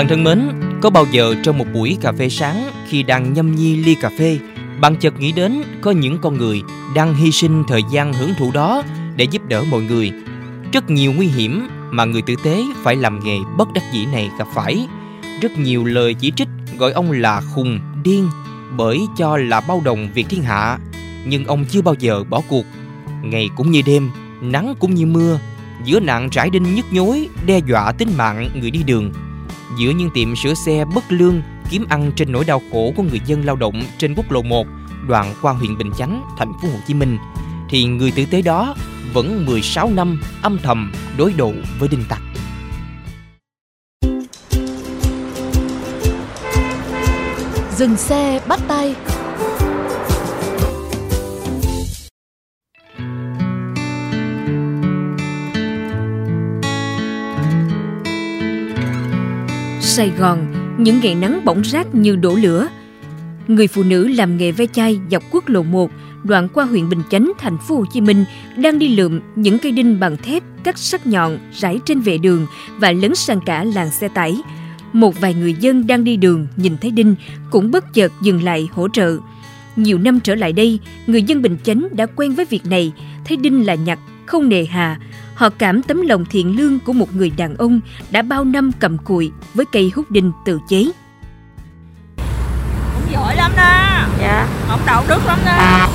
bạn thân mến, có bao giờ trong một buổi cà phê sáng khi đang nhâm nhi ly cà phê, bạn chợt nghĩ đến có những con người đang hy sinh thời gian hưởng thụ đó để giúp đỡ mọi người. Rất nhiều nguy hiểm mà người tử tế phải làm nghề bất đắc dĩ này gặp phải. Rất nhiều lời chỉ trích gọi ông là khùng, điên bởi cho là bao đồng việc thiên hạ. Nhưng ông chưa bao giờ bỏ cuộc. Ngày cũng như đêm, nắng cũng như mưa, giữa nạn rải đinh nhức nhối đe dọa tính mạng người đi đường giữa những tiệm sửa xe bất lương kiếm ăn trên nỗi đau khổ của người dân lao động trên quốc lộ 1 đoạn qua huyện Bình Chánh, thành phố Hồ Chí Minh thì người tử tế đó vẫn 16 năm âm thầm đối đầu với đinh tặc. Dừng xe bắt tay Sài Gòn, những ngày nắng bỏng rát như đổ lửa. Người phụ nữ làm nghề ve chai dọc quốc lộ 1, đoạn qua huyện Bình Chánh, thành phố Hồ Chí Minh đang đi lượm những cây đinh bằng thép cắt sắc nhọn rải trên vệ đường và lấn sang cả làng xe tải. Một vài người dân đang đi đường nhìn thấy đinh cũng bất chợt dừng lại hỗ trợ. Nhiều năm trở lại đây, người dân Bình Chánh đã quen với việc này, thấy đinh là nhặt, không nề hà. Họ cảm tấm lòng thiện lương của một người đàn ông đã bao năm cầm cùi với cây hút đinh tự chế. Cũng giỏi lắm đó. Dạ. Ông đạo đức lắm đó.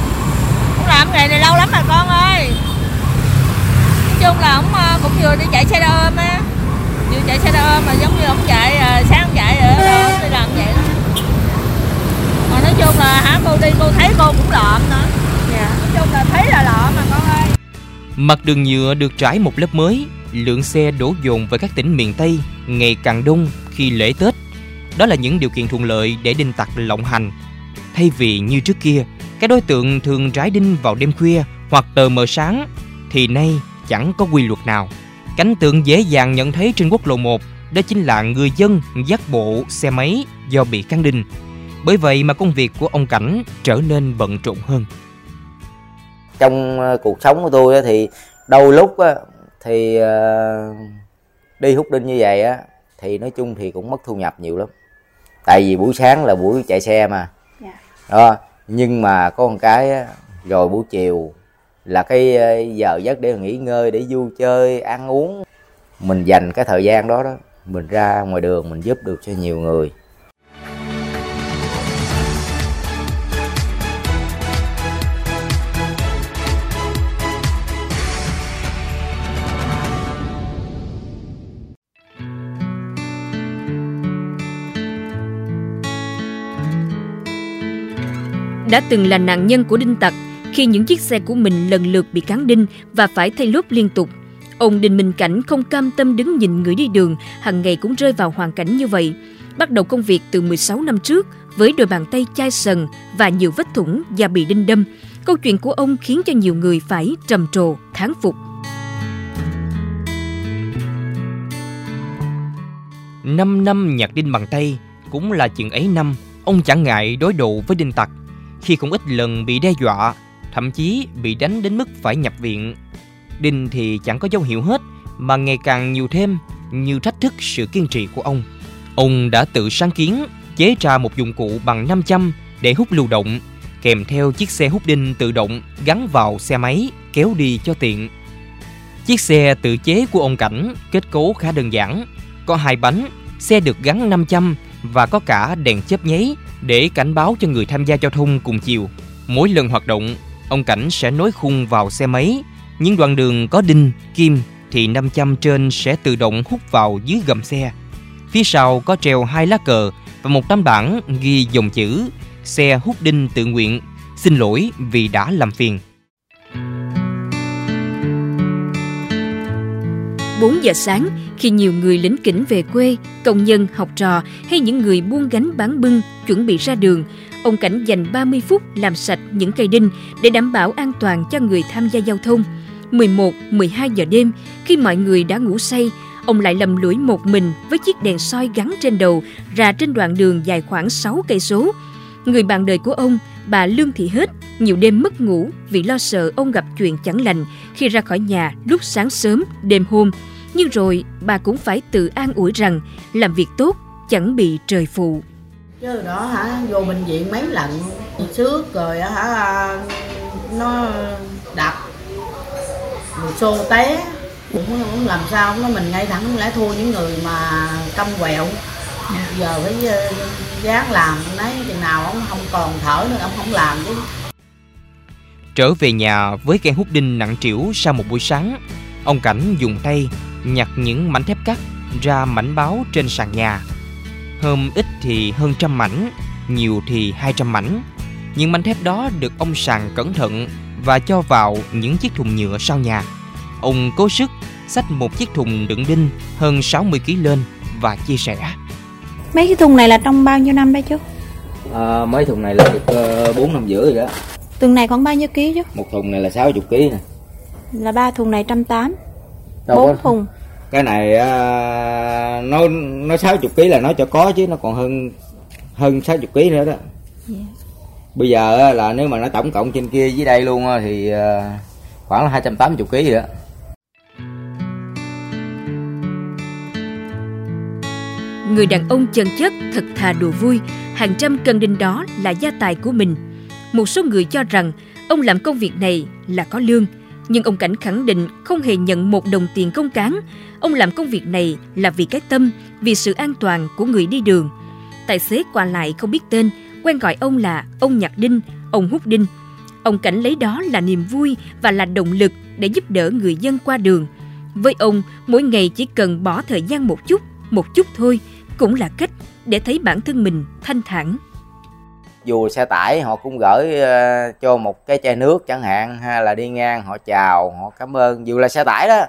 Ông làm nghề này lâu lắm rồi con ơi. Nói chung là ông ờ, cũng vừa đi chạy xe đo ôm á. Vừa chạy xe đo ôm mà giống như ông chạy ờ, Sáng ông chạy ở ông đi làm vậy đó. Mà nói chung là hả cô đi cô thấy cô cũng lợm nữa Dạ. Nói chung là thấy là lợm mà con ơi Mặt đường nhựa được trải một lớp mới, lượng xe đổ dồn về các tỉnh miền Tây ngày càng đông khi lễ Tết. Đó là những điều kiện thuận lợi để đinh tặc lộng hành. Thay vì như trước kia, các đối tượng thường trái đinh vào đêm khuya hoặc tờ mờ sáng, thì nay chẳng có quy luật nào. Cảnh tượng dễ dàng nhận thấy trên quốc lộ 1 đó chính là người dân dắt bộ xe máy do bị căng đinh. Bởi vậy mà công việc của ông Cảnh trở nên bận rộn hơn trong ờ, cuộc sống của tôi thì đôi lúc thì ờ, đi hút đinh như vậy á thì nói chung thì cũng mất thu nhập nhiều lắm. Tại vì buổi sáng là buổi chạy xe mà. Dạ. đó nhưng mà có một cái rồi buổi chiều là cái ờ, giờ giấc để nghỉ ngơi để vui chơi ăn uống. Mình dành cái thời gian đó đó mình ra ngoài đường mình giúp được cho nhiều người đã từng là nạn nhân của đinh tặc khi những chiếc xe của mình lần lượt bị cán đinh và phải thay lốp liên tục. Ông Đinh Minh Cảnh không cam tâm đứng nhìn người đi đường hàng ngày cũng rơi vào hoàn cảnh như vậy. Bắt đầu công việc từ 16 năm trước với đôi bàn tay chai sần và nhiều vết thủng và bị đinh đâm. Câu chuyện của ông khiến cho nhiều người phải trầm trồ, thán phục. Năm năm nhặt đinh bằng tay cũng là chuyện ấy năm ông chẳng ngại đối đầu với đinh tặc khi không ít lần bị đe dọa thậm chí bị đánh đến mức phải nhập viện. Đinh thì chẳng có dấu hiệu hết mà ngày càng nhiều thêm như thách thức sự kiên trì của ông. Ông đã tự sáng kiến chế ra một dụng cụ bằng 500 để hút lưu động kèm theo chiếc xe hút đinh tự động gắn vào xe máy kéo đi cho tiện. Chiếc xe tự chế của ông cảnh kết cấu khá đơn giản có hai bánh, xe được gắn 500 và có cả đèn chớp nháy để cảnh báo cho người tham gia giao thông cùng chiều. Mỗi lần hoạt động, ông Cảnh sẽ nối khung vào xe máy. Những đoạn đường có đinh, kim thì 500 trên sẽ tự động hút vào dưới gầm xe. Phía sau có treo hai lá cờ, và một tấm bảng ghi dòng chữ xe hút đinh tự nguyện, xin lỗi vì đã làm phiền. 4 giờ sáng, khi nhiều người lính kỉnh về quê, công nhân, học trò hay những người buôn gánh bán bưng chuẩn bị ra đường, ông Cảnh dành 30 phút làm sạch những cây đinh để đảm bảo an toàn cho người tham gia giao thông. 11, 12 giờ đêm, khi mọi người đã ngủ say, ông lại lầm lũi một mình với chiếc đèn soi gắn trên đầu ra trên đoạn đường dài khoảng 6 cây số. Người bạn đời của ông, bà Lương Thị Hết, nhiều đêm mất ngủ vì lo sợ ông gặp chuyện chẳng lành khi ra khỏi nhà lúc sáng sớm, đêm hôm. Nhưng rồi bà cũng phải tự an ủi rằng làm việc tốt chẳng bị trời phụ. chứ đó hả vô bệnh viện mấy lần xước rồi hả nó đập rồi xô té cũng, cũng làm sao nó mình ngay thẳng lẽ thua những người mà câm quẹo giờ phải ờ, dán làm lấy chừng nào ông không còn thở nữa ông không làm chứ Trở về nhà với cây hút đinh nặng trĩu sau một buổi sáng, ông Cảnh dùng tay nhặt những mảnh thép cắt ra mảnh báo trên sàn nhà. Hôm ít thì hơn trăm mảnh, nhiều thì hai trăm mảnh. Những mảnh thép đó được ông sàng cẩn thận và cho vào những chiếc thùng nhựa sau nhà. Ông cố sức xách một chiếc thùng đựng đinh hơn 60 kg lên và chia sẻ. Mấy cái thùng này là trong bao nhiêu năm đây chú? à, mấy thùng này là được uh, 4 năm rưỡi rồi đó Tuần này khoảng bao nhiêu ký chú? một thùng này là 60 kg nè Là ba thùng này trăm tám, Đâu bốn thùng. cái này à, nó nó 60 kg là nó cho có chứ nó còn hơn hơn 60 kg nữa đó Dạ. bây giờ á, là nếu mà nó tổng cộng trên kia với đây luôn á, thì à, khoảng là 280 kg rồi đó Người đàn ông chân chất thật thà đùa vui, hàng trăm cân đinh đó là gia tài của mình. Một số người cho rằng ông làm công việc này là có lương, nhưng ông Cảnh khẳng định không hề nhận một đồng tiền công cán. Ông làm công việc này là vì cái tâm, vì sự an toàn của người đi đường. Tài xế qua lại không biết tên, quen gọi ông là ông Nhạc đinh, ông hút đinh. Ông Cảnh lấy đó là niềm vui và là động lực để giúp đỡ người dân qua đường. Với ông, mỗi ngày chỉ cần bỏ thời gian một chút, một chút thôi, cũng là cách để thấy bản thân mình thanh thản dù xe tải họ cũng gửi ờ, cho một cái chai nước chẳng hạn hay là đi ngang họ chào họ cảm ơn. Dù là xe tải đó.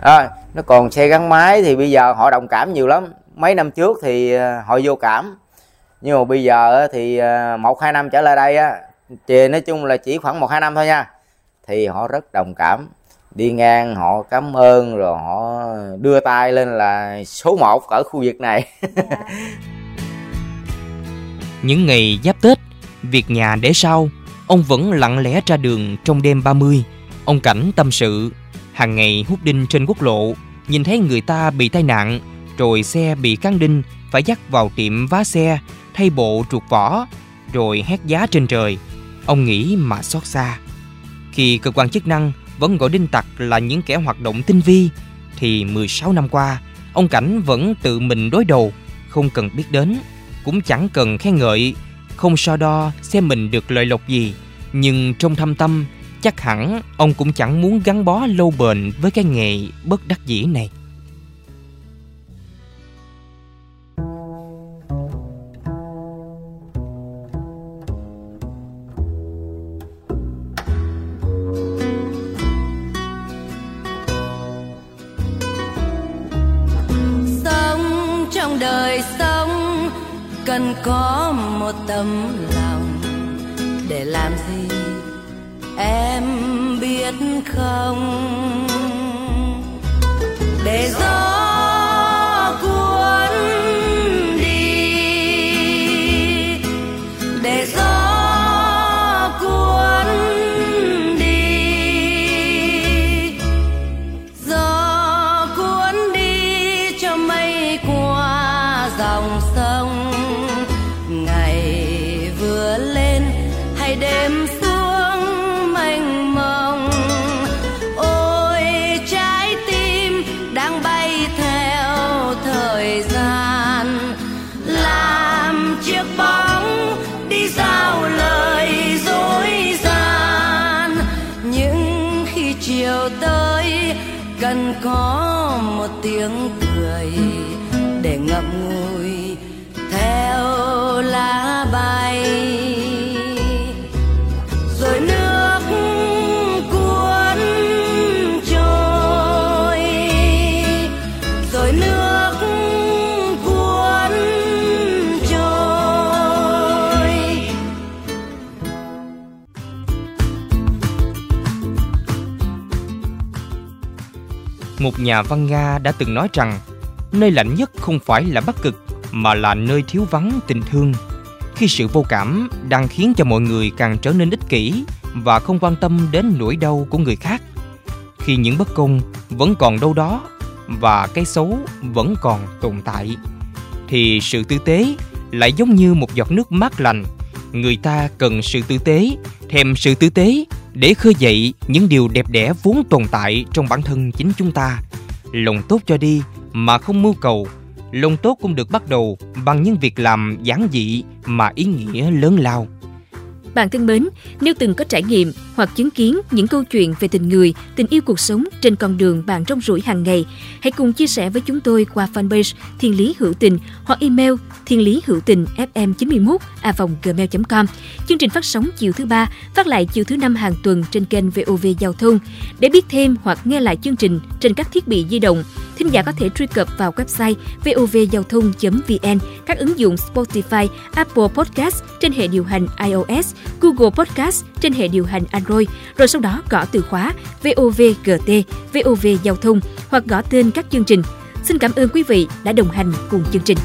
À, nó còn xe gắn máy thì bây giờ họ đồng cảm nhiều lắm. Mấy năm trước thì ờ, họ vô cảm. Nhưng mà bây giờ thì ờ, một hai năm trở lại đây á thì nói chung là chỉ khoảng một hai năm thôi nha thì họ rất đồng cảm. Đi ngang họ cảm ơn rồi họ đưa tay lên là số 1 ở khu vực này Những ngày giáp Tết, việc nhà để sau, ông vẫn lặng lẽ ra đường trong đêm 30. Ông Cảnh tâm sự, hàng ngày hút đinh trên quốc lộ, nhìn thấy người ta bị tai nạn, rồi xe bị cán đinh, phải dắt vào tiệm vá xe, thay bộ trục vỏ, rồi hét giá trên trời. Ông nghĩ mà xót xa. Khi cơ quan chức năng vẫn gọi đinh tặc là những kẻ hoạt động tinh vi, thì 16 năm qua, ông Cảnh vẫn tự mình đối đầu, không cần biết đến cũng chẳng cần khen ngợi, không so đo xem mình được lợi lộc gì, nhưng trong thâm tâm, chắc hẳn ông cũng chẳng muốn gắn bó lâu bền với cái nghề bất đắc dĩ này. sống trong đời sống cần có một tấm lòng để làm gì em biết không? Để gió Rồi, theo lá bay rồi nước cuốn trôi, rồi nước cuốn trôi. Một nhà văn nga đã từng nói rằng nơi lạnh nhất không phải là Bắc Cực mà là nơi thiếu vắng tình thương. Khi sự vô cảm đang khiến cho mọi người càng trở nên ích kỷ và không quan tâm đến nỗi đau của người khác. Khi những bất công vẫn còn đâu đó và cái xấu vẫn còn tồn tại thì sự tư tế lại giống như một giọt nước mát lành. Người ta cần sự tư tế, thèm sự tư tế để khơi dậy những điều đẹp đẽ vốn tồn tại trong bản thân chính chúng ta. Lòng tốt cho đi mà không mưu cầu, lòng tốt cũng được bắt đầu bằng những việc làm giản dị mà ý nghĩa lớn lao. Bạn thân mến, nếu từng có trải nghiệm hoặc chứng kiến những câu chuyện về tình người, tình yêu cuộc sống trên con đường bạn trong rủi hàng ngày, hãy cùng chia sẻ với chúng tôi qua fanpage Thiên Lý Hữu Tình hoặc email thiên lý hữu tình fm 91 a gmail.com. Chương trình phát sóng chiều thứ ba, phát lại chiều thứ năm hàng tuần trên kênh VOV Giao thông. Để biết thêm hoặc nghe lại chương trình trên các thiết bị di động, thính giả có thể truy cập vào website vovgiao thông.vn, các ứng dụng Spotify, Apple Podcast trên hệ điều hành iOS, Google Podcast trên hệ điều hành Android, rồi sau đó gõ từ khóa VOVGT, VOV Giao thông hoặc gõ tên các chương trình. Xin cảm ơn quý vị đã đồng hành cùng chương trình.